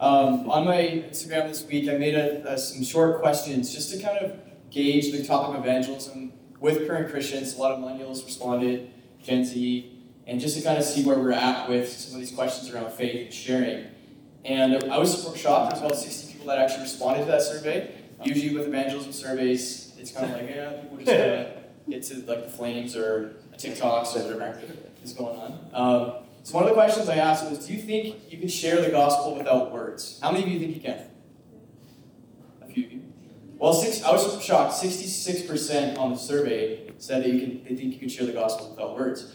Um, on my Instagram this week, I made a, a, some short questions just to kind of gauge the topic of evangelism with current Christians. A lot of millennials responded, Gen Z, and just to kind of see where we're at with some of these questions around faith and sharing. And I was shocked. There's about 60 people that actually responded to that survey. Usually with evangelism surveys, it's kind of like, yeah, people just kind of get to like the flames or TikToks or whatever is going on. Um, so one of the questions I asked was, do you think you can share the gospel without words? How many of you think you can? A few of you. Well, six, I was shocked. Sixty-six percent on the survey said that you can. They think you can share the gospel without words.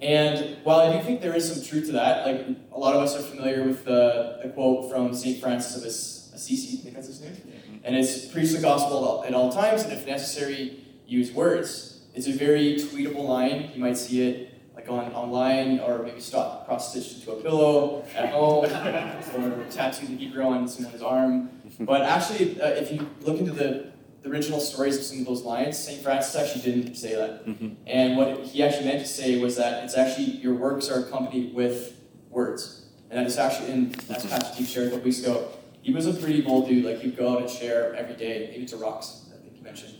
And while I do think there is some truth to that, like a lot of us are familiar with the, the quote from Saint Francis of Assisi, I think that's his name, and it's preach the gospel at all times, and if necessary, use words. It's a very tweetable line. You might see it on online, or maybe stop cross stitched into a pillow at home, or tattoo the Hebrew on someone's arm. But actually, uh, if you look into the, the original stories of some of those lines, St. Francis actually didn't say that. Mm-hmm. And what he actually meant to say was that it's actually your works are accompanied with words. And that is actually, in, as Pastor Steve shared a couple weeks ago, he was a pretty bold dude. Like he'd go out and share every day, maybe to rocks, I think you mentioned,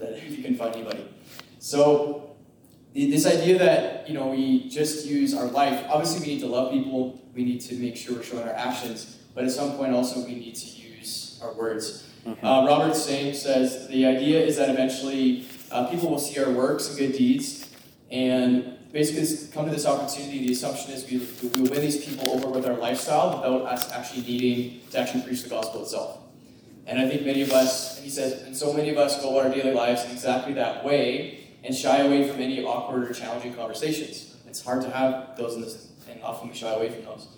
that if you can find anybody. So this idea that you know we just use our life obviously we need to love people we need to make sure we're showing our actions but at some point also we need to use our words mm-hmm. uh, robert Sane says the idea is that eventually uh, people will see our works and good deeds and basically come to this opportunity the assumption is we, we will win these people over with our lifestyle without us actually needing to actually preach the gospel itself and i think many of us and he says and so many of us go our daily lives in exactly that way and shy away from any awkward or challenging conversations. It's hard to have those in this, and often we shy away from those.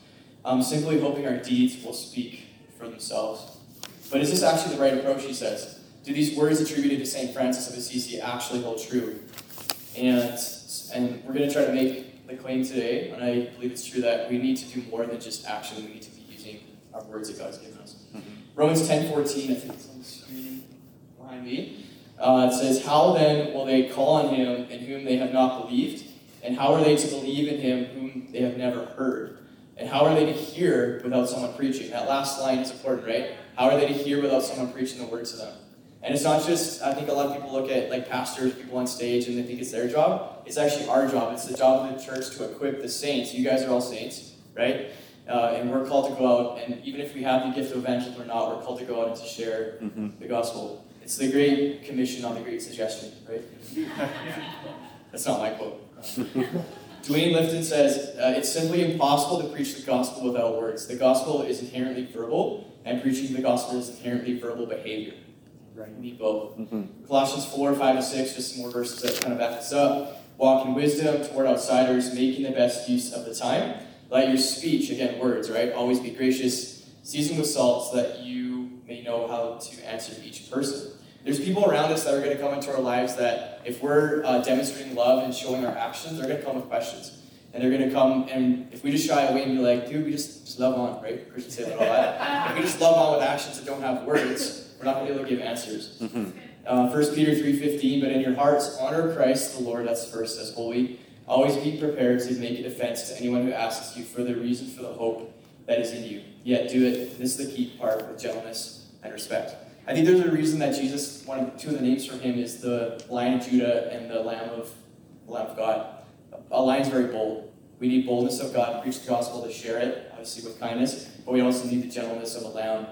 Um, simply hoping our deeds will speak for themselves. But is this actually the right approach, he says? Do these words attributed to St. Francis of Assisi actually hold true? And, and we're going to try to make the claim today, and I believe it's true, that we need to do more than just action. We need to be using our words that God's given us. Mm-hmm. Romans 10 14, I think it's on the screen behind me. Uh, it says, How then will they call on him in whom they have not believed? And how are they to believe in him whom they have never heard? And how are they to hear without someone preaching? That last line is important, right? How are they to hear without someone preaching the word to them? And it's not just, I think a lot of people look at like pastors, people on stage, and they think it's their job. It's actually our job. It's the job of the church to equip the saints. You guys are all saints, right? Uh, and we're called to go out, and even if we have the gift of evangelism or not, we're called to go out and to share mm-hmm. the gospel. It's the Great Commission on the Great Suggestion, right? That's not my quote. Duane Litfin says, uh, It's simply impossible to preach the gospel without words. The gospel is inherently verbal, and preaching the gospel is inherently verbal behavior. Right. You need both. Mm-hmm. Colossians 4, 5, and 6, just some more verses that kind of back this up. Walk in wisdom toward outsiders, making the best use of the time. Let your speech, again, words, right? Always be gracious, seasoned with salt, so that you may know how to answer each person. There's people around us that are going to come into our lives that, if we're uh, demonstrating love and showing our actions, they're going to come with questions. And they're going to come, and if we just shy away and be like, dude, we just, just love on, right? Christians say that a lot. if we just love on with actions that don't have words, we're not going to be able to give answers. Mm-hmm. Uh, 1 Peter 3.15, but in your hearts, honor Christ the Lord, that's first, as holy. Always be prepared to make a defense to anyone who asks you for the reason for the hope that is in you. Yet do it, this is the key part, with gentleness and respect. I think there's a reason that Jesus, one of two of the names for him is the Lion of Judah and the Lamb of the Lamb of God. A lion's very bold. We need boldness of God to preach the gospel, to share it, obviously with kindness, but we also need the gentleness of a lamb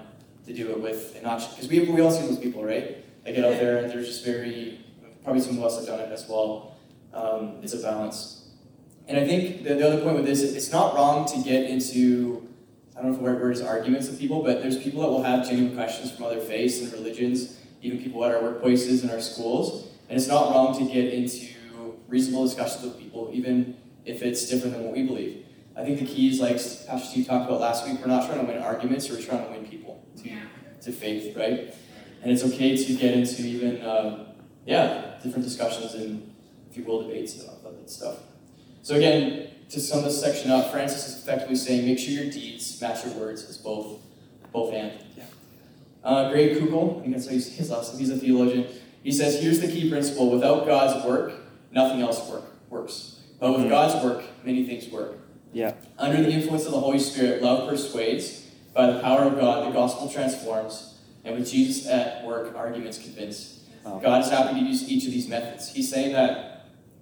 to do it with, and not because we, we all see those people, right? They get out there and they're just very, probably some of us have done it as well. Um, it's a balance. And I think the, the other point with this, is it's not wrong to get into I don't know if the right word is arguments with people, but there's people that will have genuine questions from other faiths and religions, even people at our workplaces and our schools. And it's not wrong to get into reasonable discussions with people, even if it's different than what we believe. I think the key is like Pastor Steve talked about last week. We're not trying to win arguments, we're trying to win people to, to faith, right? And it's okay to get into even, uh, yeah, different discussions and, if you will, debates and all that stuff. So again, to sum this section up, Francis is effectively saying, make sure your deeds match your words as both, both and. Yeah. Uh, Greg Koukl, I think that's his, his last name. He's a theologian. He says, here's the key principle: without God's work, nothing else work works. But with Mhm. God's work, many things work. Yeah. Under the influence of the Holy Spirit, love persuades. By the power of God, the gospel transforms. And with Jesus at work, arguments convince. Wow. God is happy to use each of these methods. He's saying that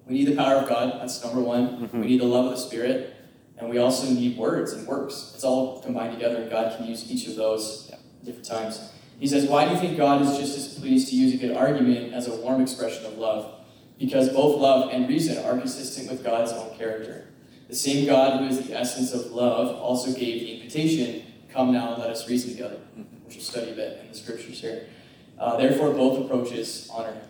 we need the power of God, that's number one. Mhm. We need the love of the Spirit. And we also need words and works. It's all combined together, and God can use each of those Yeah. different times. He says, Why do you think God is just as pleased to use a good argument as a warm expression of love? Because both love and reason are consistent with God's own character. The same God who is the essence of love also gave the invitation, Come now, let us reason together, which we'll study a bit in the scriptures here. Uh, therefore, both approaches honor Him.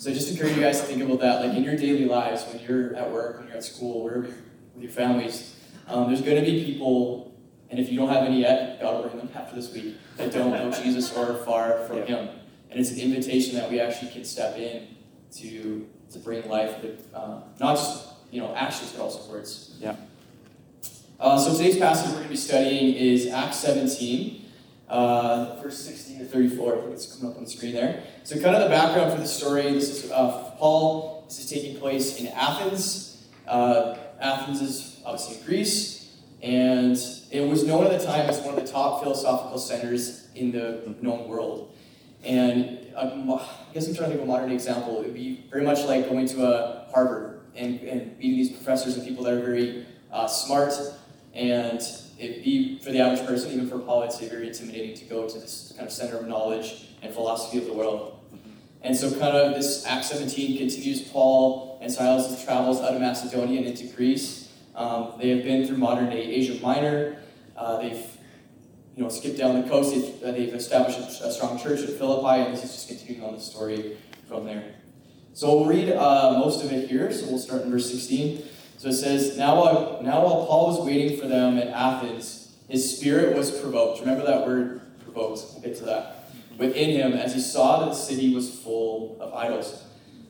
So just encourage you guys to think about that, like in your daily lives, when you're at work, when you're at school, wherever you're with your families, um, there's going to be people, and if you don't have any yet, God will bring them after this week, that don't know Jesus or are far from Yeah. Him. And it's an invitation that we actually can step in to to bring life with uh, not just you know actions, but also words. Yeah. Uh, so today's passage we're going to be studying is Acts 17, uh, verse 16 to 34. I think it's coming up on the screen there. So, kind of the background for the story. This is uh, Paul. This is taking place in Athens. Uh, Athens is obviously Greece, and it was known at the time as one of the top philosophical centers in the known world. And uh, mo- I guess I'm trying to think of a modern example. It would be very much like going to a Harvard and, and meeting these professors and people that are very uh, smart. And it'd be, for the average person, even for Paul, say very intimidating to go to this kind of center of knowledge and philosophy of the world. And so, kind of, this Act 17 continues Paul and Silas' travels out of Macedonia and into Greece. Um, they have been through modern day Asia Minor. Uh, they've you know, skipped down the coast. They've, uh, they've established a, a strong church at Philippi, and this is just continuing on the story from there. So we'll read uh, most of it here. So we'll start in verse 16. So it says, now while, now while Paul was waiting for them at Athens, his spirit was provoked. Remember that word, provoked. We'll get to that. Within him, as he saw that the city was full of idols.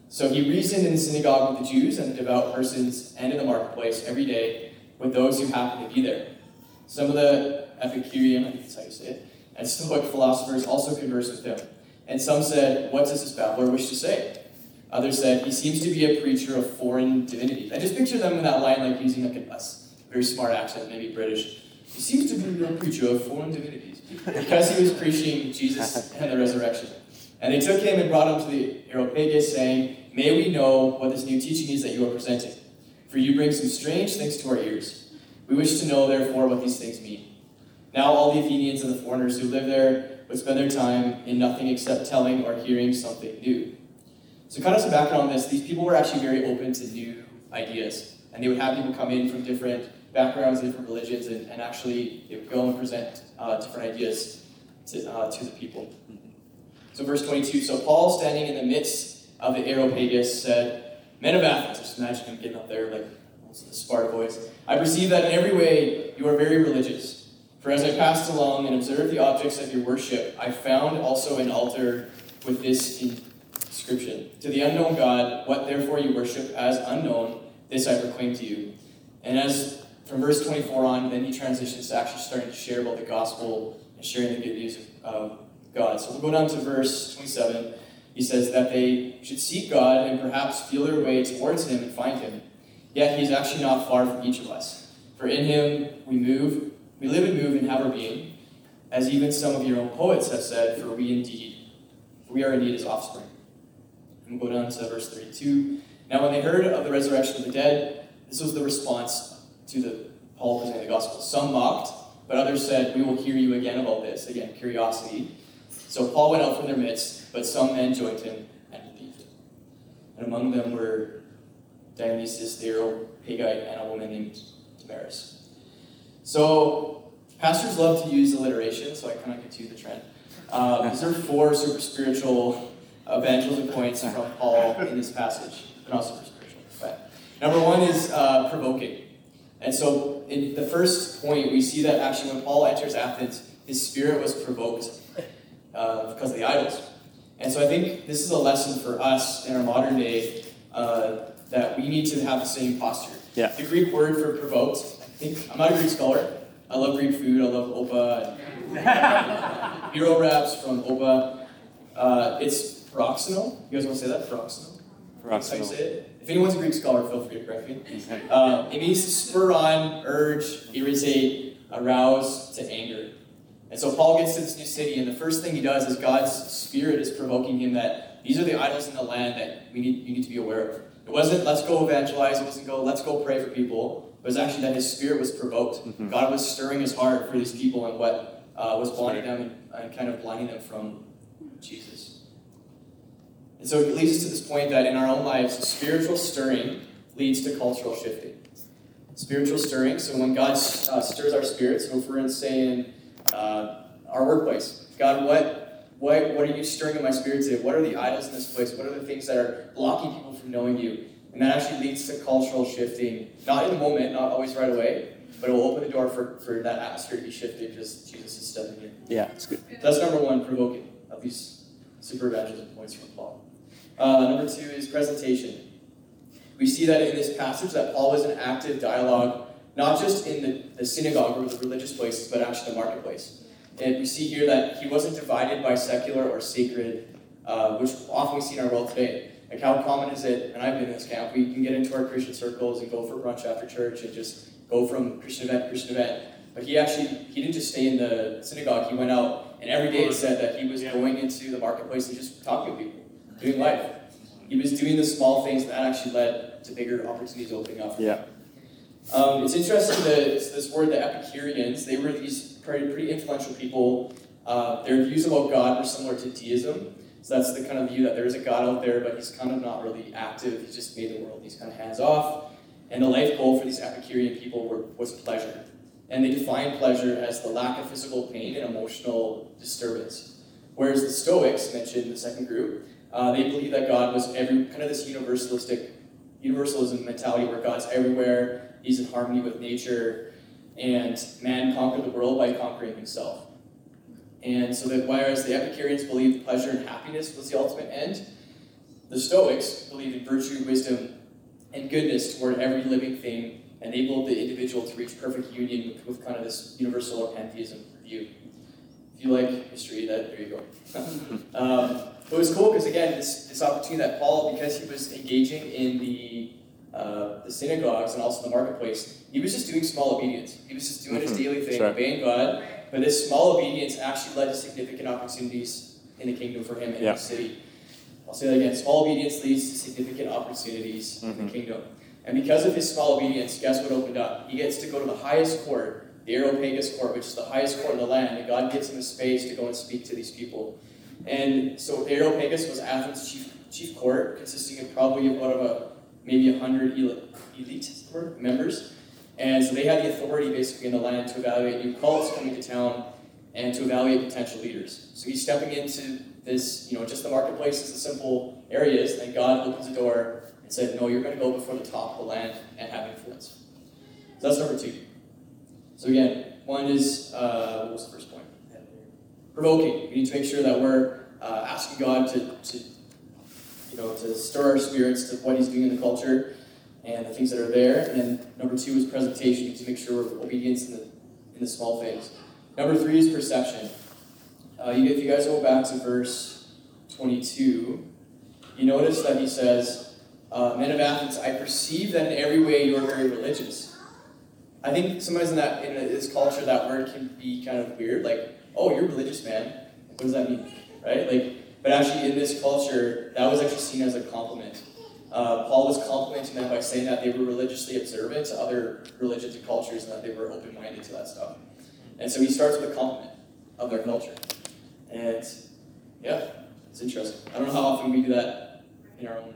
So he reasoned in the synagogue with the Jews and the devout persons and in the marketplace every day with those who happened to be there. Some of the Epicurean, I think that's how you say it, and Stoic philosophers also conversed with him. And some said, What does this babbler wish to say? Others said, He seems to be a preacher of foreign divinities. I just picture them in that line, like using like a, a very smart accent, maybe British. He seems to be a preacher of foreign divinities. Because he was preaching Jesus and the resurrection. And they took him and brought him to the Areopagus, saying, May we know what this new teaching is that you are presenting. For you bring some strange things to our ears. We wish to know, therefore, what these things mean. Now all the Athenians and the foreigners who live there would spend their time in nothing except telling or hearing something new. So, kind of some background on this these people were actually very open to new ideas. And they would have people come in from different backgrounds, different religions, and, and actually they would go and present uh, different ideas to, uh, to the people. So, verse 22 So, Paul, standing in the midst of the Areopagus, said, Men of Athens, just imagine him getting up there like the Sparta voice. I perceive that in every way you are very religious. For as I passed along and observed the objects of your worship, I found also an altar with this inscription To the unknown God, what therefore you worship as unknown, this I proclaim to you. And as from verse 24 on, then he transitions to actually starting to share about the gospel and sharing the good news of God. So we'll go down to verse 27. He says that they should seek God and perhaps feel their way towards him and find him. Yet he is actually not far from each of us. For in him we move, we live and move and have our being, as even some of your own poets have said, for we indeed, we are indeed his offspring. And we'll go down to verse 32. Now when they heard of the resurrection of the dead, this was the response to the Paul presenting the gospel. Some mocked, but others said, We will hear you again about this. Again, curiosity. So Paul went out from their midst, but some men joined him and believed. And among them were Dionysius the Areopagite and a woman named Damaris. So pastors love to use alliteration, so I kind of continue the trend. Um, these are four super spiritual evangelism points from Paul in this passage. They're not super spiritual. But number one is uh, provoking. And so in the first point, we see that actually when Paul enters Athens, his spirit was provoked uh, because of the idols. And so I think this is a lesson for us in our modern day uh, that we need to have the same posture. Yeah. The Greek word for provoked, I think, I'm not a Greek scholar. I love Greek food. I love opa. And hero wraps from opa. Uh, it's paroxysmal. You guys want to say that? Say it? If anyone's a Greek scholar, feel free to correct me. Uh, it means to spur on, urge, irritate, arouse to anger. And so Paul gets to this new city, and the first thing he does is God's Spirit is provoking him that these are the idols in the land that we need, you need to be aware of. It wasn't let's go evangelize, it wasn't go let's go pray for people. It was actually that his spirit was provoked. Mhm. God was stirring his heart for these people and what uh, was blinding them and, and kind of blinding them from Jesus. And so it leads us to this point that in our own lives, spiritual stirring leads to cultural shifting. Spiritual stirring, so when God uh, stirs our spirits, so if we're in, say, in uh, our workplace, God, what, what, what are you stirring in my spirit today? What are the idols in this place? What are the things that are blocking people from knowing you? And that actually leads to cultural shifting, not in the moment, not always right away, but it will open the door for, for that atmosphere to be shifted just Jesus is stepping in. Yeah, it's good. That's number one, provoking of these super evangelism points from Paul. Uh, number two is presentation. We see that in this passage that Paul was an active dialogue, not just in the, the synagogue or the religious places, but actually the marketplace. And we see here that he wasn't divided by secular or sacred, uh, which often we see in our world today. Like how common is it, and I've been in this camp, we can get into our Christian circles and go for brunch after church and just go from Christian event to Christian event. But he actually, he didn't just stay in the synagogue, he went out, and every day it said that he was going into the marketplace and just talking to people, doing life. He was doing the small things that actually led to bigger opportunities opening up. Yeah. Um, it's interesting that it's this word, the Epicureans, they were these pretty, pretty influential people. Uh, their views about God were similar to deism. So that's the kind of view that there is a God out there, but he's kind of not really active. He's just made the world. He's kind of hands off. And the life goal for these Epicurean people were, was pleasure. And they defined pleasure as the lack of physical pain and emotional disturbance. Whereas the Stoics, mentioned in the second group, uh, they believed that God was every kind of this universalistic universalism mentality where God's everywhere, he's in harmony with nature, and man conquered the world by conquering himself. And so that whereas the Epicureans believed pleasure and happiness was the ultimate end, the Stoics believed in virtue, wisdom, and goodness toward every living thing, enabled the individual to reach perfect union with, with kind of this universal or pantheism view. If you like history, that there you go. um, it was cool because again, this, this opportunity that Paul, because he was engaging in the uh, the synagogues and also the marketplace, he was just doing small obedience. He was just doing his Mhm. daily thing, Sure. obeying God. But this small obedience actually led to significant opportunities in the kingdom for him in Yeah. the city. I'll say that again. Small obedience leads to significant opportunities in Mhm. the kingdom. And because of his small obedience, guess what opened up? He gets to go to the highest court, the Areopagus court, which is the highest court in the land, and God gives him a space to go and speak to these people. And so Areopagus was Athens' chief, chief court, consisting of probably about a, maybe 100 elite, elite members. And so they had the authority basically in the land to evaluate new cults coming to town and to evaluate potential leaders. So he's stepping into this, you know, just the marketplace is the simple areas, and God opens the door and said, No, you're going to go before the top of the land and have influence. So that's number two. So again, one is, uh, what was the first? Provoking. We need to make sure that we're uh, asking God to, to, you know, to stir our spirits to what He's doing in the culture and the things that are there. And then number two is presentation. We need to make sure we're obedience in the, in the small things. Number three is perception. Uh, if you guys go back to verse 22, you notice that he says, uh, Men of Athens, I perceive that in every way you are very religious. I think sometimes in that in this culture that word can be kind of weird, like, oh, you're religious, man. What does that mean? Right? Like, but actually in this culture, that was actually seen as a compliment. Uh, Paul was complimenting them by saying that they were religiously observant to other religions and cultures and that they were open-minded to that stuff. And so he starts with a compliment of their culture. And yeah, it's interesting. I don't know how often we do that in our own,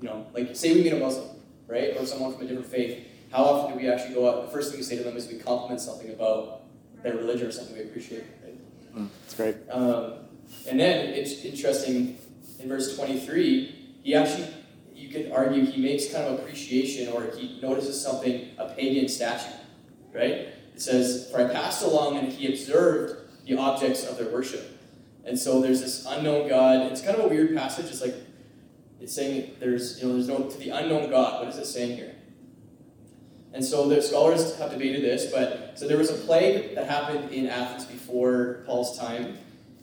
you know, like say we meet a Muslim, right? Or someone from a different faith. How often do we actually go out? The first thing we say to them is we compliment something about their religion or something we appreciate? Mm, it's great. Um, and then it's interesting in verse 23, he actually you could argue he makes kind of appreciation or he notices something, a pagan statue, right? It says, For I passed along and he observed the objects of their worship. And so there's this unknown God. It's kind of a weird passage. It's like it's saying there's you know there's no to the unknown God. What is it saying here? And so the scholars have debated this, but so there was a plague that happened in Athens before Paul's time,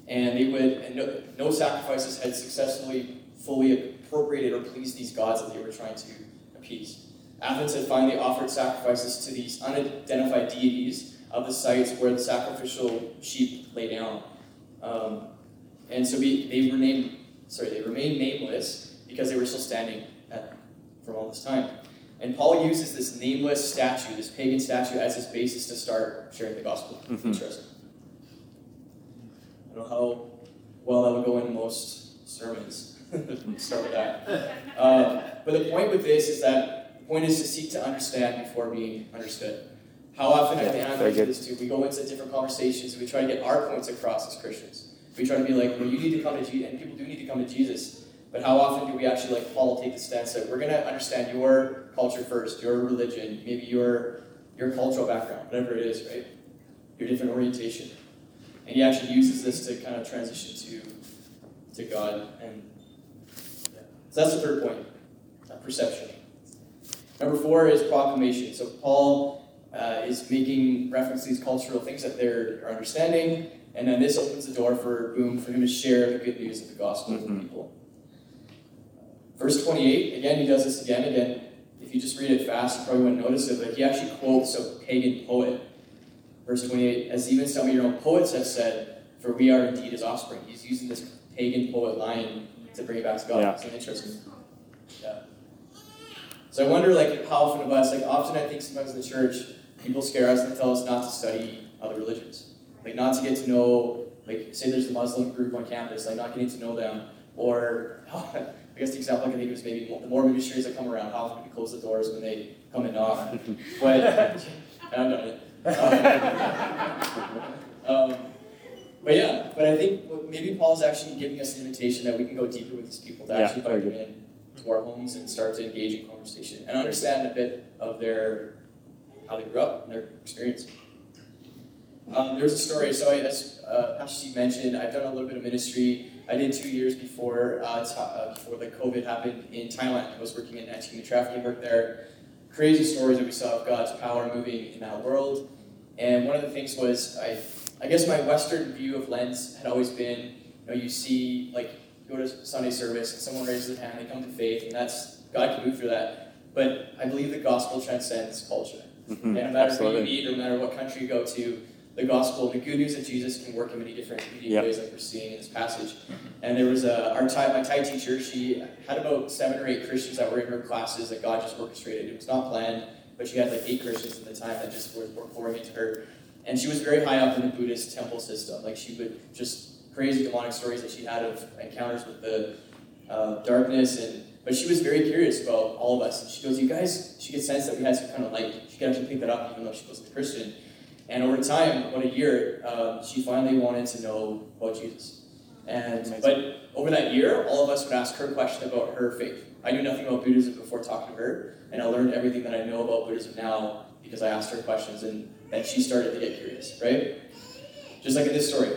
and they would and no, no sacrifices had successfully fully appropriated or pleased these gods that they were trying to appease. Athens had finally offered sacrifices to these unidentified deities of the sites where the sacrificial sheep lay down. Um, and so we, they remained sorry, they remained nameless because they were still standing at, from all this time. And Paul uses this nameless statue, this pagan statue, as his basis to start sharing the gospel. Mhm. Interesting. I don't know how well that would go in most sermons. start with that. Um, but the point with this is that the point is to seek to understand before being understood. How often, I Yeah, think I'm very into good. this too, we go into different conversations and we try to get our points across as Christians. We try to be like, well, you need to come to Jesus, and people do need to come to Jesus. But how often do we actually, like Paul, take the stance that we're going to understand your culture first, your religion, maybe your your cultural background, whatever it is, right? Your different orientation. And he actually uses this to kind of transition to to God. And yeah. so that's the third point, uh, perception. Number four is proclamation. So Paul uh, is making reference to these cultural things that they're understanding, and then this opens the door for boom for him to share the good news of the gospel Mhm. with people. Verse 28, again, he does this again and again. If you just read it fast, you probably wouldn't notice it, but he actually quotes a pagan poet. Verse 28, as even some of your own poets have said, for we are indeed his offspring. He's using this pagan poet line to bring it back to God. Yeah. It's interesting. Yeah. So I wonder, like, how often of us, like, often I think sometimes in the church, people scare us and tell us not to study other religions. Like, not to get to know, like, say there's a Muslim group on campus, like, not getting to know them. Or, oh, I guess the example I can think of is maybe the Mormon missionaries that come around, how often do we close the doors when they come and knock? But, I've done it. Um, um, but yeah, but I think maybe Paul's actually giving us an invitation that we can go deeper with these people, to Yeah, actually invite them in to our homes and start to engage in conversation and understand a bit of their how they grew up and their experience. Um, there's a story. So I, as uh, Pastor Steve mentioned, I've done a little bit of ministry. I did two years before uh, t- uh, before the COVID happened in Thailand. I was working in anti-human trafficking work there. Crazy stories that we saw of God's power moving in that world. And one of the things was I, I guess my Western view of lens had always been, you know, you see like you go to Sunday service and someone raises their hand, they come to faith, and that's God can move through that. But I believe the gospel transcends culture. Mhm. And no matter who you meet, no matter what country you go to, the gospel, the good news that Jesus can work in many different unique Yep. ways, like we're seeing in this passage. And there was a our Thai, my Thai teacher. She had about seven or eight Christians that were in her classes that God just orchestrated. It was not planned, but she had like eight Christians at the time that just were, were pouring into her. And she was very high up in the Buddhist temple system. Like she would just crazy demonic stories that she had of encounters with the uh, darkness and but she was very curious about all of us. And she goes, You guys, she could sense that we had some kind of light. She could actually pick that up even though she wasn't a Christian. And over time, about a year, um, she finally wanted to know about Jesus. And but over that year, all of us would ask her a question about her faith. I knew nothing about Buddhism before talking to her, and I learned everything that I know about Buddhism now because I asked her questions, and then she started to get curious, right? Just like in this story,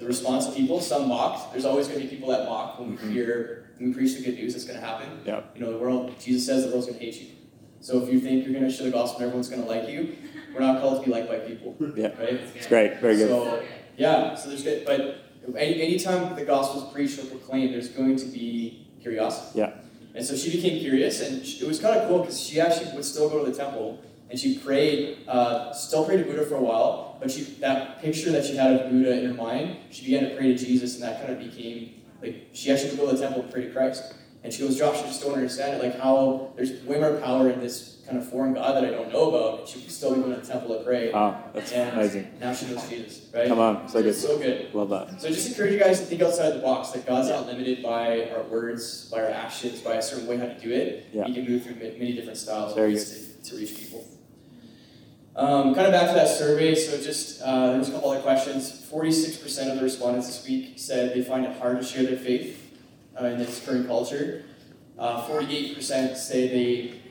the response of people, some mocked. There's always going to be people that mock when we Mhm. hear, when we preach the good news that's going to happen. Yeah. You know, the world, Jesus says the world's going to hate you. So if you think you're going to share the gospel and everyone's going to like you, we're not called to be liked by people, Yeah. right? It's great. Very good. So yeah, so there's good, but any anytime the gospel is preached or proclaimed, there's going to be curiosity. Yeah. And so she became curious, and she, it was kind of cool because she actually would still go to the temple and she prayed, uh, still prayed to Buddha for a while. But she that picture that she had of Buddha in her mind, she began to pray to Jesus, and that kind of became like she actually would go to the temple and pray to Christ. And she goes, Josh, I just don't understand it. Like how there's way more power in this kind of foreign God that I don't know about, and she could still be going to the temple to pray. Wow, that's And amazing. Now she knows Jesus, right? Come on, so good. It's so good. Love that. So I just encourage you guys to think outside the box. That God's not limited by our words, by our actions, by a certain way how to do it. Yeah. He can move through many different styles Very ways to, to reach people. Um, kind of back to that survey. So just uh, there was a couple other questions. Forty-six percent of the respondents this week said they find it hard to share their faith uh, in this current culture. Uh, 48% say they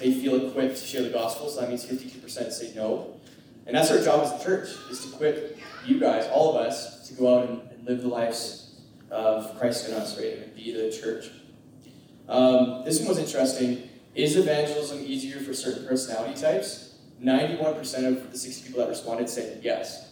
they feel equipped to share the gospel, so that means 52% say no. And that's our job as a church, is to equip you guys, all of us, to go out and, and live the lives of Christ in us, right? And be the church. Um, this one was interesting. Is evangelism easier for certain personality types? 91% of the 60 people that responded said yes.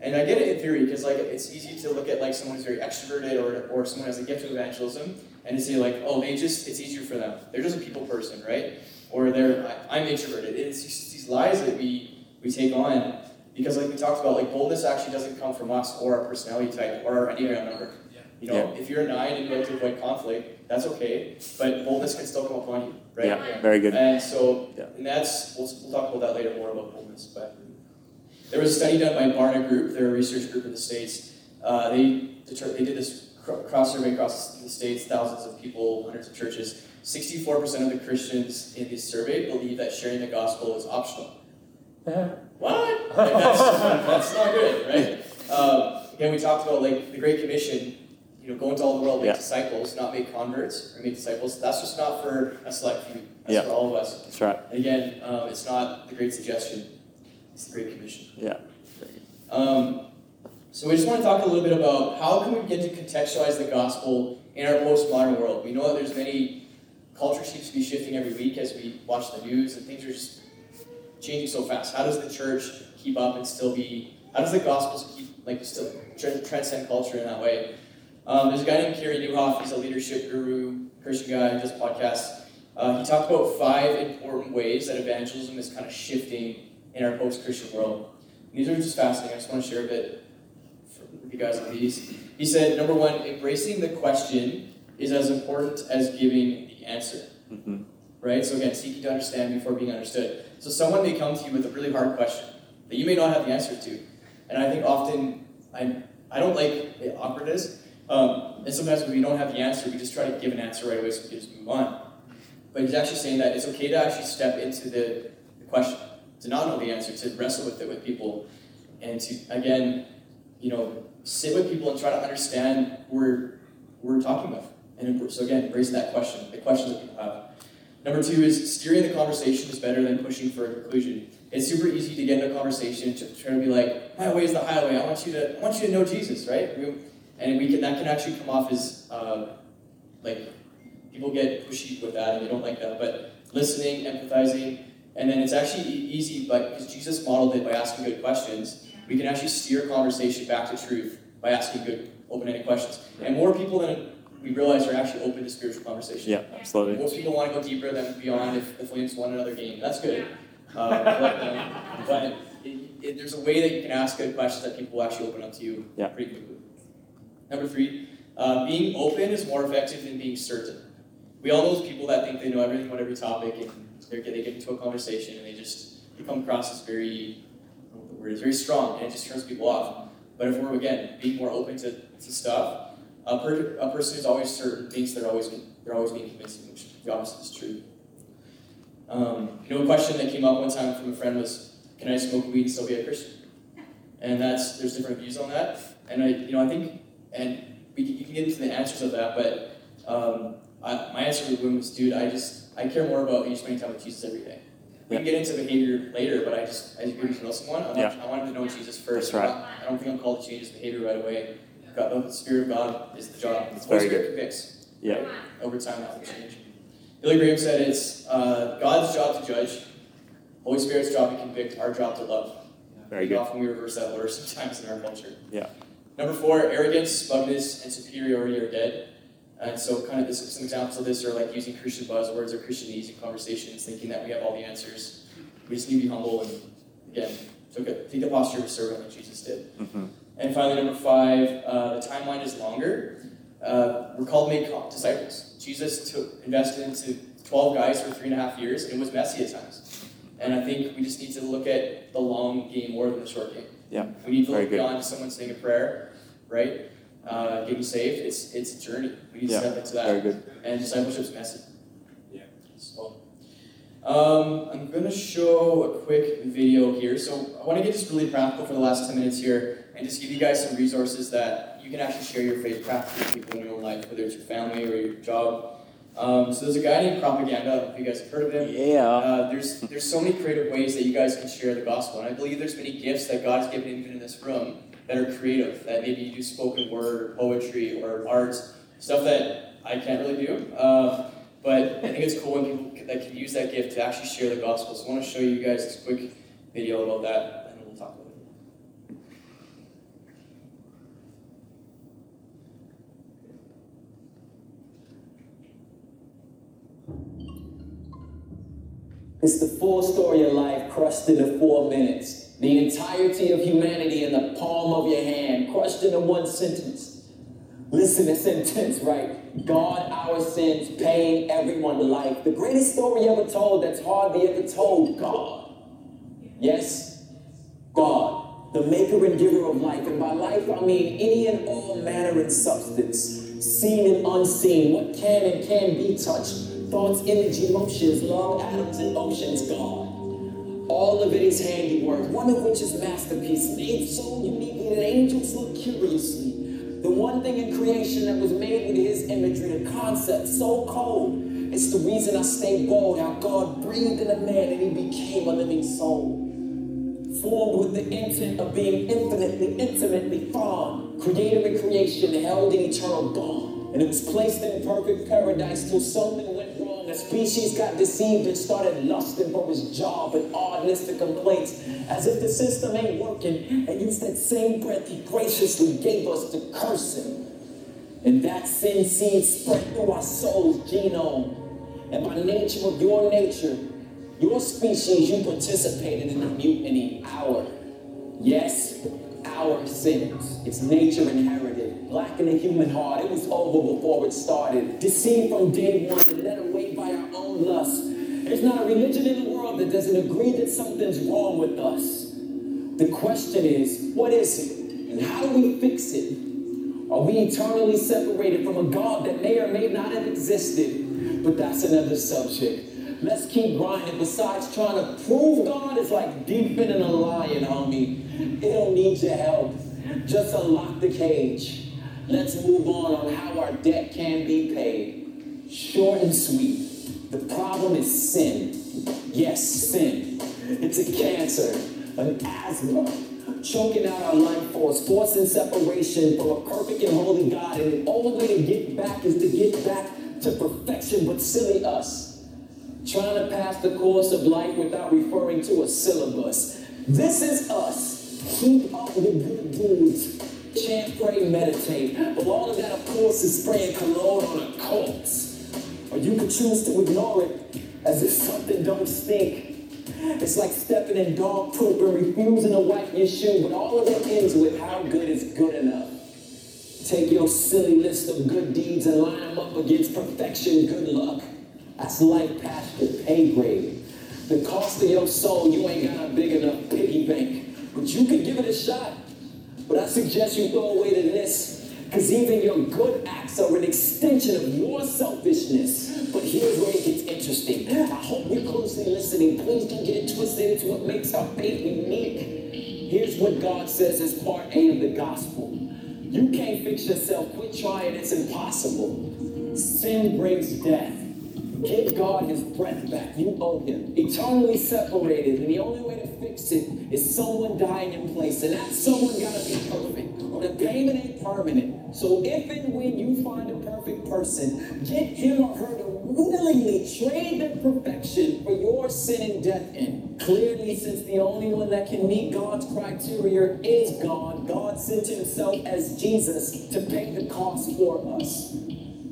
And I get it in theory because like it's easy to look at like someone who's very extroverted or, or someone who has a gift of evangelism and to say like, oh, they just it's easier for them. They're just a people person, right? Or they're I'm introverted. It's just these lies that we we take on because like we talked about, like boldness actually doesn't come from us or our personality type or our Enneagram number. Yeah. You know, yeah. if you're a nine and you like to avoid conflict, that's okay. But boldness can still come upon you, right? Yeah, yeah. very good. And so, yeah. and that's we'll, we'll talk about that later more about boldness. But there was a study done by Barna Group, they're a research group in the states. Uh, they they did this cross survey across the states, thousands of people, hundreds of churches. 64% of the Christians in this survey believe that sharing the gospel is optional. what? Like that's, that's not good, right? Um, again, we talked about like the Great Commission you know, go into all the world, make yeah. disciples, not make converts or make disciples. That's just not for a select few. That's yeah. for all of us. That's right. And again, um, it's not the Great Suggestion. It's the Great Commission. Yeah. Um, so we just want to talk a little bit about how can we get to contextualize the gospel in our postmodern world. We know that there's many culture seems to be shifting every week as we watch the news, and things are just changing so fast. How does the church keep up and still be? How does the gospel keep like still transcend culture in that way? Um, there's a guy named Carey Nieuwhof. He's a leadership guru, Christian guy, does podcasts. Uh, he talked about five important ways that evangelism is kind of shifting in our post-Christian world. And these are just fascinating. I just want to share a bit with you guys on these. He said, number one, embracing the question is as important as giving the answer. Mm-hmm. Right? So again, seeking to understand before being understood. So someone may come to you with a really hard question that you may not have the answer to. And I think often I I don't like the awkwardness, um, and sometimes when we don't have the answer, we just try to give an answer right away so we can just move on. But he's actually saying that it's okay to actually step into the, the question, to not know the answer, to wrestle with it with people, and to, again, you know, sit with people and try to understand who we're, talking with. And so again, raise that question, the questions that people have. Number two is steering the conversation is better than pushing for a conclusion. It's super easy to get into a conversation to try to be like, my way is the highway. I want you to, I want you to know Jesus, right? And we can that can actually come off as uh, like people get pushy with that and they don't like that. But listening, empathizing, and then it's actually easy, but because Jesus modeled it by asking good questions, we can actually steer conversation back to truth by asking good, open-ended questions. And more people than we realize are actually open to spiritual conversation. Yeah, absolutely. Most people want to go deeper than beyond if the Flames won another game. That's good. Uh, but it, it, there's a way that you can ask good questions that people will actually open up to you yeah. pretty quickly. Number three, uh, being open is more effective than being certain. We all know those people that think they know everything about every topic, and they get into a conversation and they just they come across as very, the word is very strong, and it just turns people off. But if we're again being more open to, to stuff, a, per, a person who's always certain thinks they're always they're always being convincing, which the opposite is true. Um, you know, a question that came up one time from a friend was, "Can I smoke weed and still be a Christian?" And that's there's different views on that, and I you know I think and we you can get into the answers of that, but um, I, my answer to the woman was, dude, I just, I care more about you spending time with Jesus every day. We can get into behavior later, but I just, as you get to know someone, I want, yeah. I want him to know Jesus first. That's right. I don't think I'm called to change his behavior right away. God, the Spirit of God is the job. It's very Spirit good. convicts. Yeah. Over time, that will change. Billy Graham said it's uh, God's job to judge, Holy Spirit's job to convict, our job to love. Very good. Often we reverse that order sometimes in our culture. Yeah. Number four, arrogance, smugness, and superiority are dead. And so, kind of this, some examples of this are like using Christian buzzwords or Christianese in conversations, thinking that we have all the answers. We just need to be humble and, again, take, a, take the posture of a servant like Jesus did. Mm-hmm. And finally, number five, uh, the timeline is longer. Uh, we're called to make disciples. Jesus took, invested into 12 guys for three and a half years, and it was messy at times. And I think we just need to look at the long game more than the short game. Yeah. We need to look beyond someone saying a prayer, right? Uh, getting saved. It's it's a journey. We need yeah. to step into that. Very good. And discipleship's messy. Yeah. So um, I'm gonna show a quick video here. So I want to get just really practical for the last 10 minutes here and just give you guys some resources that you can actually share your faith practically with people in your own life, whether it's your family or your job. Um, so there's a guy named Propaganda. If you guys have heard of him, Yeah. Uh, there's there's so many creative ways that you guys can share the gospel, and I believe there's many gifts that God has given even in this room that are creative. That maybe you do spoken word or poetry or art, stuff that I can't really do. Uh, but I think it's cool when people that can use that gift to actually share the gospel. So I want to show you guys this quick video about that, and we'll talk about it. It's the full story of life crushed into four minutes. The entirety of humanity in the palm of your hand, crushed into one sentence. Listen, it's intense, right? God, our sins, paying everyone life. The greatest story ever told that's hardly ever told. God. Yes, God, the maker and giver of life. And by life, I mean any and all manner and substance, seen and unseen, what can and can be touched, thoughts, image, emotions, love, atoms, and oceans, God. All of it is handiwork, one of which is masterpiece, made so uniquely that angels look curiously. The one thing in creation that was made with his imagery, the concept so cold. It's the reason I stay bold, how God breathed in a man and he became a living soul formed with the intent of being infinitely, intimately fond, creator and creation held in eternal bond. And it was placed in perfect paradise till something. A species got deceived and started lusting for his job and oddness to complaints, as if the system ain't working. And used that same breath he graciously gave us to curse him. And that sin seed spread through our soul's genome. And by nature of your nature, your species, you participated in the mutiny. Our, yes, our sins. It's nature inherited. Black in the human heart. It was over before it started. Deceived from day one own. There's not a religion in the world that doesn't agree that something's wrong with us. The question is, what is it? And how do we fix it? Are we eternally separated from a God that may or may not have existed? But that's another subject. Let's keep grinding. Besides trying to prove God is like defending a lion, homie. It don't need your help. Just unlock the cage. Let's move on on how our debt can be paid. Short and sweet. The problem is sin. Yes, sin. It's a cancer, an asthma, choking out our life force, forcing separation from a perfect and holy God. And the only way to get back is to get back to perfection, but silly us. Trying to pass the course of life without referring to a syllabus. This is us. Keep up with the good deeds. Chant, pray, meditate. But all of that, of course, is spraying cologne on a corpse. You could choose to ignore it as if something don't stink. It's like stepping in dog poop and refusing to wipe your shoe, but all of it ends with how good is good enough. Take your silly list of good deeds and line them up against perfection, good luck. That's life past the pay grade. The cost of your soul, you ain't got a big enough piggy bank, but you can give it a shot. But I suggest you throw away the list, because even your good acts are an extension of your selfishness. But here's where it gets interesting. I hope you're closely listening. Please don't get it twisted into what makes our faith unique. Here's what God says as part A of the gospel. You can't fix yourself. Quit trying. It's impossible. Sin brings death. Give God his breath back. You owe him. Eternally separated. And the only way to fix it is someone dying in place. And that someone gotta be perfect. The payment ain't permanent. So if and when you find a perfect person, get him or her to willingly trade their perfection for your sin and death in. Clearly, since the only one that can meet God's criteria is God, God sent himself as Jesus to pay the cost for us.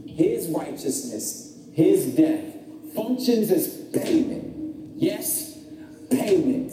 His righteousness, his death, functions as payment. Yes, payment.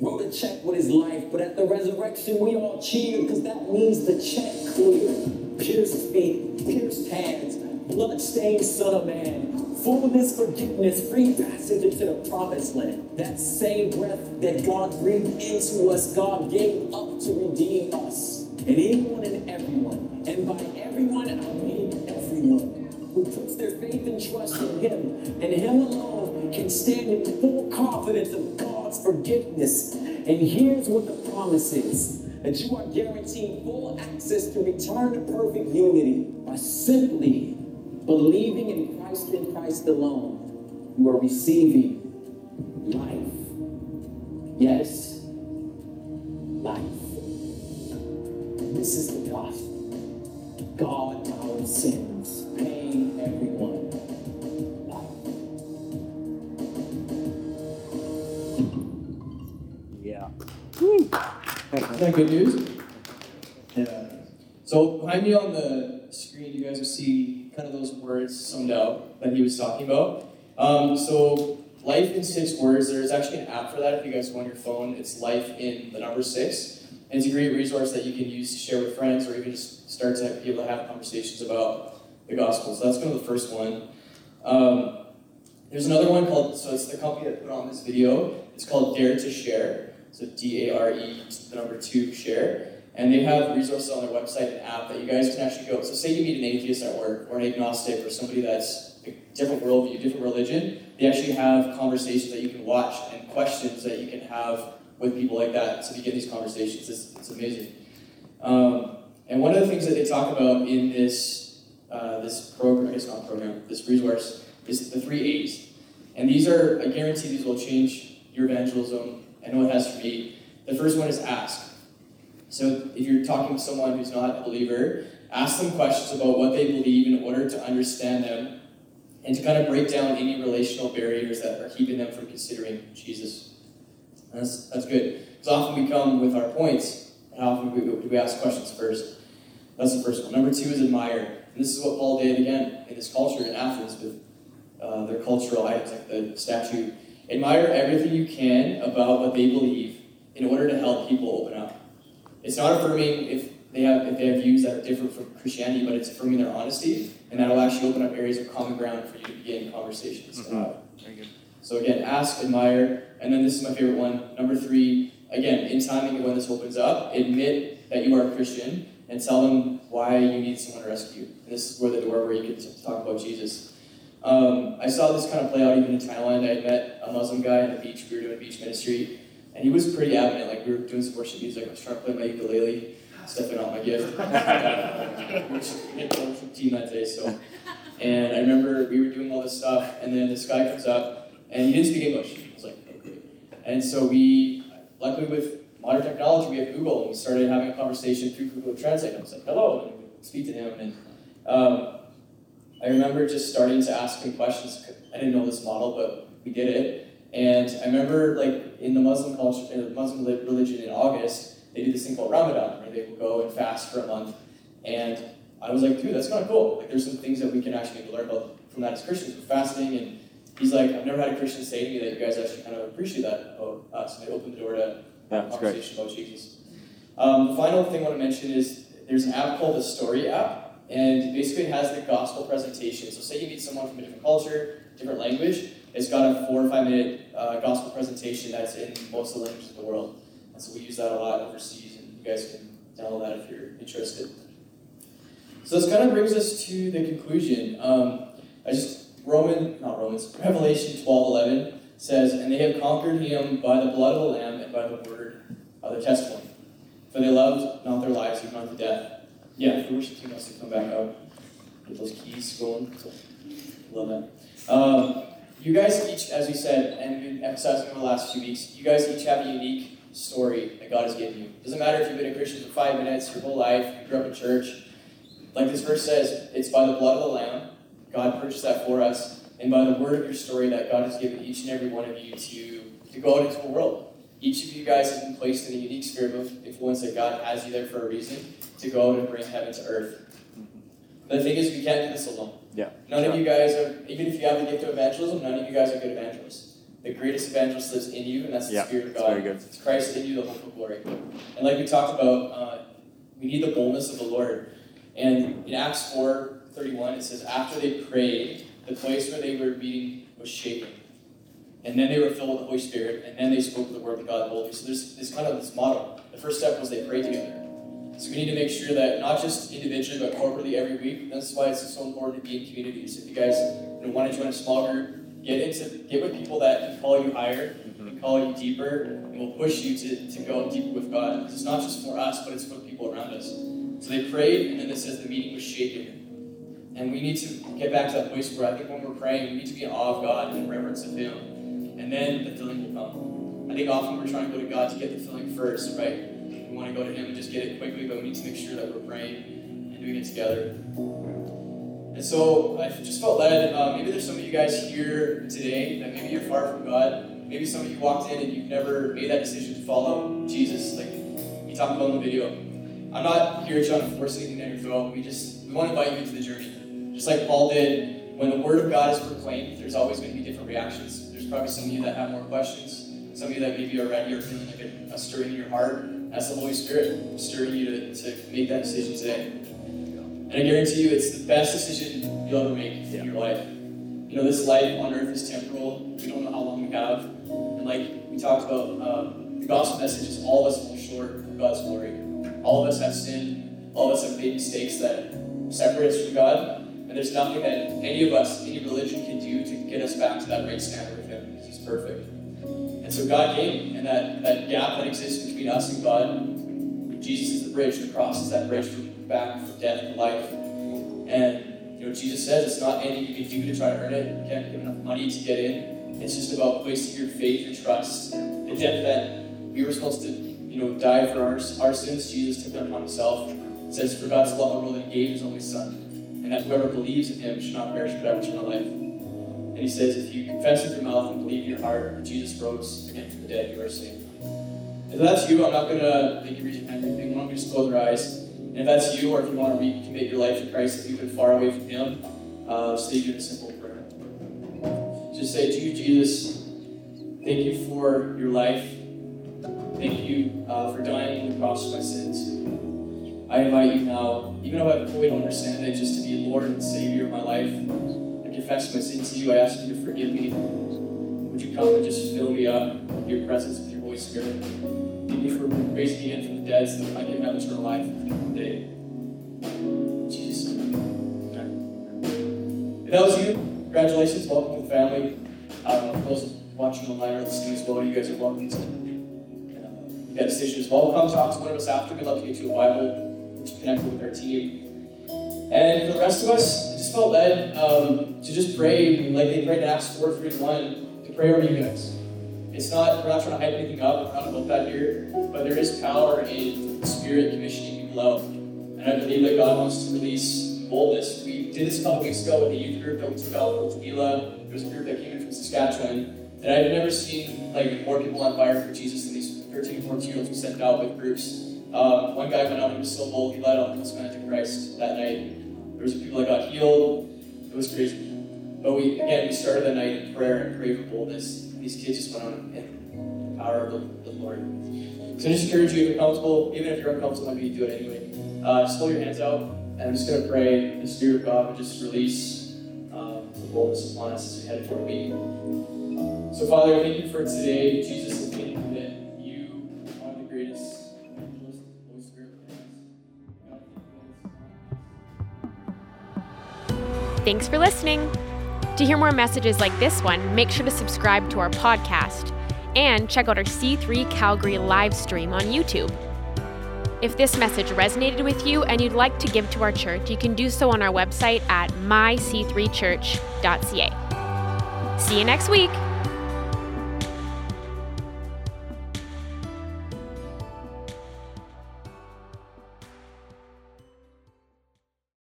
Wrote a check with his life, but at the resurrection we all cheered because that means the check cleared. Pierced feet, pierced hands, blood-stained son of man, fullness, forgiveness, free passage into the promised land. That same breath that God breathed into us, God gave up to redeem us. And anyone and everyone, and by everyone I mean everyone, who puts their faith and trust in Him and Him alone can stand in full confidence of God's forgiveness. And here's what the promise is that you are guaranteed full access to return to perfect unity by simply believing in Christ and Christ alone, you are receiving life. Yes, life. This is the gospel. God, our life. Yeah. Isn't that good news? Yeah. So behind me on the screen, you guys will see kind of those words summed out that he was talking about. Um, so life in six words. There's actually an app for that if you guys on your phone. It's life in the number six. And it's a great resource that you can use to share with friends or even just start to be able to have conversations about the gospel. So that's kind of the first one. Um, there's another one called, so it's the company that put on this video. It's called Dare to Share. So D A R E, the number two, share. And they have resources on their website and app that you guys can actually go. So say you meet an atheist at work or an agnostic or somebody that's a different worldview, different religion. They actually have conversations that you can watch and questions that you can have with people like that to begin these conversations. It's, it's amazing. Um, and one of the things that they talk about in this uh, this program, it's not program, this resource, is the three A's. And these are, I guarantee these will change your evangelism. I know it has for me. The first one is ask. So if you're talking to someone who's not a believer, ask them questions about what they believe in order to understand them and to kind of break down any relational barriers that are keeping them from considering Jesus. That's, that's good. Because often we come with our points, and often we, we ask questions first. That's the first one. Number two is admire. And this is what Paul did again in his culture in Athens with uh, their cultural items like the statue. Admire everything you can about what they believe in order to help people open up. It's not affirming if they have if they have views that are different from Christianity, but it's affirming their honesty, and that'll actually open up areas of common ground for you to begin conversations. Mm-hmm. Uh, Very good. so again, ask, admire, and then this is my favorite one. Number three, again, in timing when this opens up, admit that you are a Christian and tell them why you need someone to rescue. And this is where the door where you can talk about Jesus. Um, I saw this kind of play out even in Thailand. I met a Muslim guy on the beach. We were doing beach ministry, and he was pretty adamant. Like we were doing some worship music. I was trying to play my ukulele. stepping not my gift. some team that day, so. And I remember we were doing all this stuff, and then this guy comes up, and he didn't speak English. I was like, okay. And so we, luckily with modern technology, we have Google, and we started having a conversation through Google Translate. I was like, hello, and we speak to him, and um, I remember just starting to ask him questions. I didn't know this model, but we did it. And I remember, like in the Muslim culture, in the Muslim religion, in August, they do this thing called Ramadan, where they will go and fast for a month. And I was like, dude, that's kind of cool. Like, there's some things that we can actually learn about from that as Christians. We're fasting, and he's like, I've never had a Christian say to me that you guys actually kind of appreciate that about us. And they opened the door to That's great. conversation about Jesus. Um, the final thing I want to mention is there's an app called the Story app, and basically it has the gospel presentation. So, say you meet someone from a different culture, different language, it's got a four or five minute uh, gospel presentation that's in most of the languages of the world. And so we use that a lot overseas, and you guys can download that if you're interested. So this kind of brings us to the conclusion. Um, I just Roman, not Romans, Revelation twelve eleven says, "And they have conquered him by the blood of the Lamb and by the word of their testimony, for they loved not their lives even unto death." Yeah, the worship team wants to come back up, get those keys going. Love that. Um, you guys each, as we said, and been emphasizing over the last few weeks, you guys each have a unique story that God has given you. Doesn't matter if you've been a Christian for five minutes, your whole life, you grew up in church. Like this verse says, it's by the blood of the Lamb, God purchased that for us, and by the word of your story that God has given each and every one of you to, to go out into the world. Each of you guys has been placed in a unique sphere of influence that God has you there for a reason to go out and bring heaven to earth. The thing is, we can't do this alone. Yeah. None sure. of you guys are, even if you have the gift of evangelism, none of you guys are good evangelists. The greatest evangelist lives in you, and that's the Yeah, Spirit of God. very good. It's Christ in you, the hope of glory. And like we talked about, uh, we need the boldness of the Lord. And in Acts 4 31, it says, After they prayed, the place where they were meeting was shaken. And then they were filled with the Holy Spirit, and then they spoke the word of God boldly. So there's this kind of this model. The first step was they prayed together. So we need to make sure that not just individually, but corporately every week. That's why it's so important to be in communities. If you guys you know, want to join a small group, get into get with people that can call you higher, mm-hmm. can call you deeper, and will push you to, to go deeper with God. It's not just for us, but it's for the people around us. So they prayed, and then it says the meeting was shaken. And we need to get back to that place where I think when we're praying, we need to be in awe of God and reverence of Him. And then the filling will come. I think often we're trying to go to God to get the filling first, right? We want to go to Him and just get it quickly, but we need to make sure that we're praying and doing it together. And so I just felt led. Uh, maybe there's some of you guys here today that maybe you're far from God. Maybe some of you walked in and you've never made that decision to follow Jesus, like we talked about in the video. I'm not here trying to force anything down your throat. We just we want to invite you into the journey. Just like Paul did, when the word of God is proclaimed, there's always going to be different reactions. Probably some of you that have more questions. Some of you that maybe already are feeling like a, a stirring in your heart. That's the Holy Spirit stirring you to, to make that decision today. And I guarantee you, it's the best decision you'll ever make in your life. You know, this life on earth is temporal. We don't know how long we have. And like we talked about, um, the gospel message is all of us fall short of God's glory. All of us have sinned. All of us have made mistakes that separate us from God. And there's nothing that any of us, any religion can do to get us back to that right standard perfect. And so God came, and that, that gap that exists between us and God, Jesus is the bridge. The cross is that bridge from back from death to life. And you know, Jesus says it's not anything you can do to try to earn it. You can't give enough money to get in. It's just about placing your faith and trust. The death that we were supposed to, you know, die for our, our sins, Jesus took them upon himself. It says, For God's love the world he gave his only Son, and that whoever believes in him should not perish but have eternal life. And he says, If you confess with your mouth and believe in your heart that Jesus rose again from the dead, you are saved. If that's you, I'm not going to make you raise your hand or anything. Don't you just close your eyes? And if that's you, or if you want to recommit your life to Christ, if you've been far away from Him, uh, say you a simple prayer. Just say to you, Jesus, thank you for your life. Thank you uh, for dying on the cross for my sins. I invite you now, even though I fully don't understand it, just to be Lord and Savior of my life. Confess my sins to you. I ask you to forgive me. Would you come and just fill me up with your presence, with your Holy Spirit? Thank you for raising me again from the dead so that I can have eternal life today. Jesus. Amen. If that was you, congratulations. Welcome to the family. Uh, those watching online or listening as well, you guys are welcome to uh, that decision as well. Come talk to one of us after. We'd love to get you a Bible, to connect with our team. And for the rest of us, just felt led um, to just pray, like they prayed in Acts 4 3 1, to pray over you guys. It's not, we're not trying to hype anything up, we're not about that here, but there is power in the Spirit commissioning people out. And I believe that God wants to release boldness. We did this a couple weeks ago with the youth group that we took out from Tooele. There was a group that came in from Saskatchewan. And I've never seen like more people on fire for Jesus than these 13, 14 year olds we sent out with groups. Um, one guy went out, he was so bold, he led men to Christ that night. There was people that got healed. It was crazy. But we again we started the night in prayer and prayed for boldness. These kids just went on in the power of the, the Lord. So I just encourage you if you're comfortable, even if you're uncomfortable, maybe you do it anyway. Uh, just hold your hands out, and I'm just going to pray the Spirit of God would just release um, the boldness upon us as we head toward me. So, Father, thank you for today, Jesus, Thanks for listening. To hear more messages like this one, make sure to subscribe to our podcast and check out our C3 Calgary live stream on YouTube. If this message resonated with you and you'd like to give to our church, you can do so on our website at myc3church.ca. See you next week.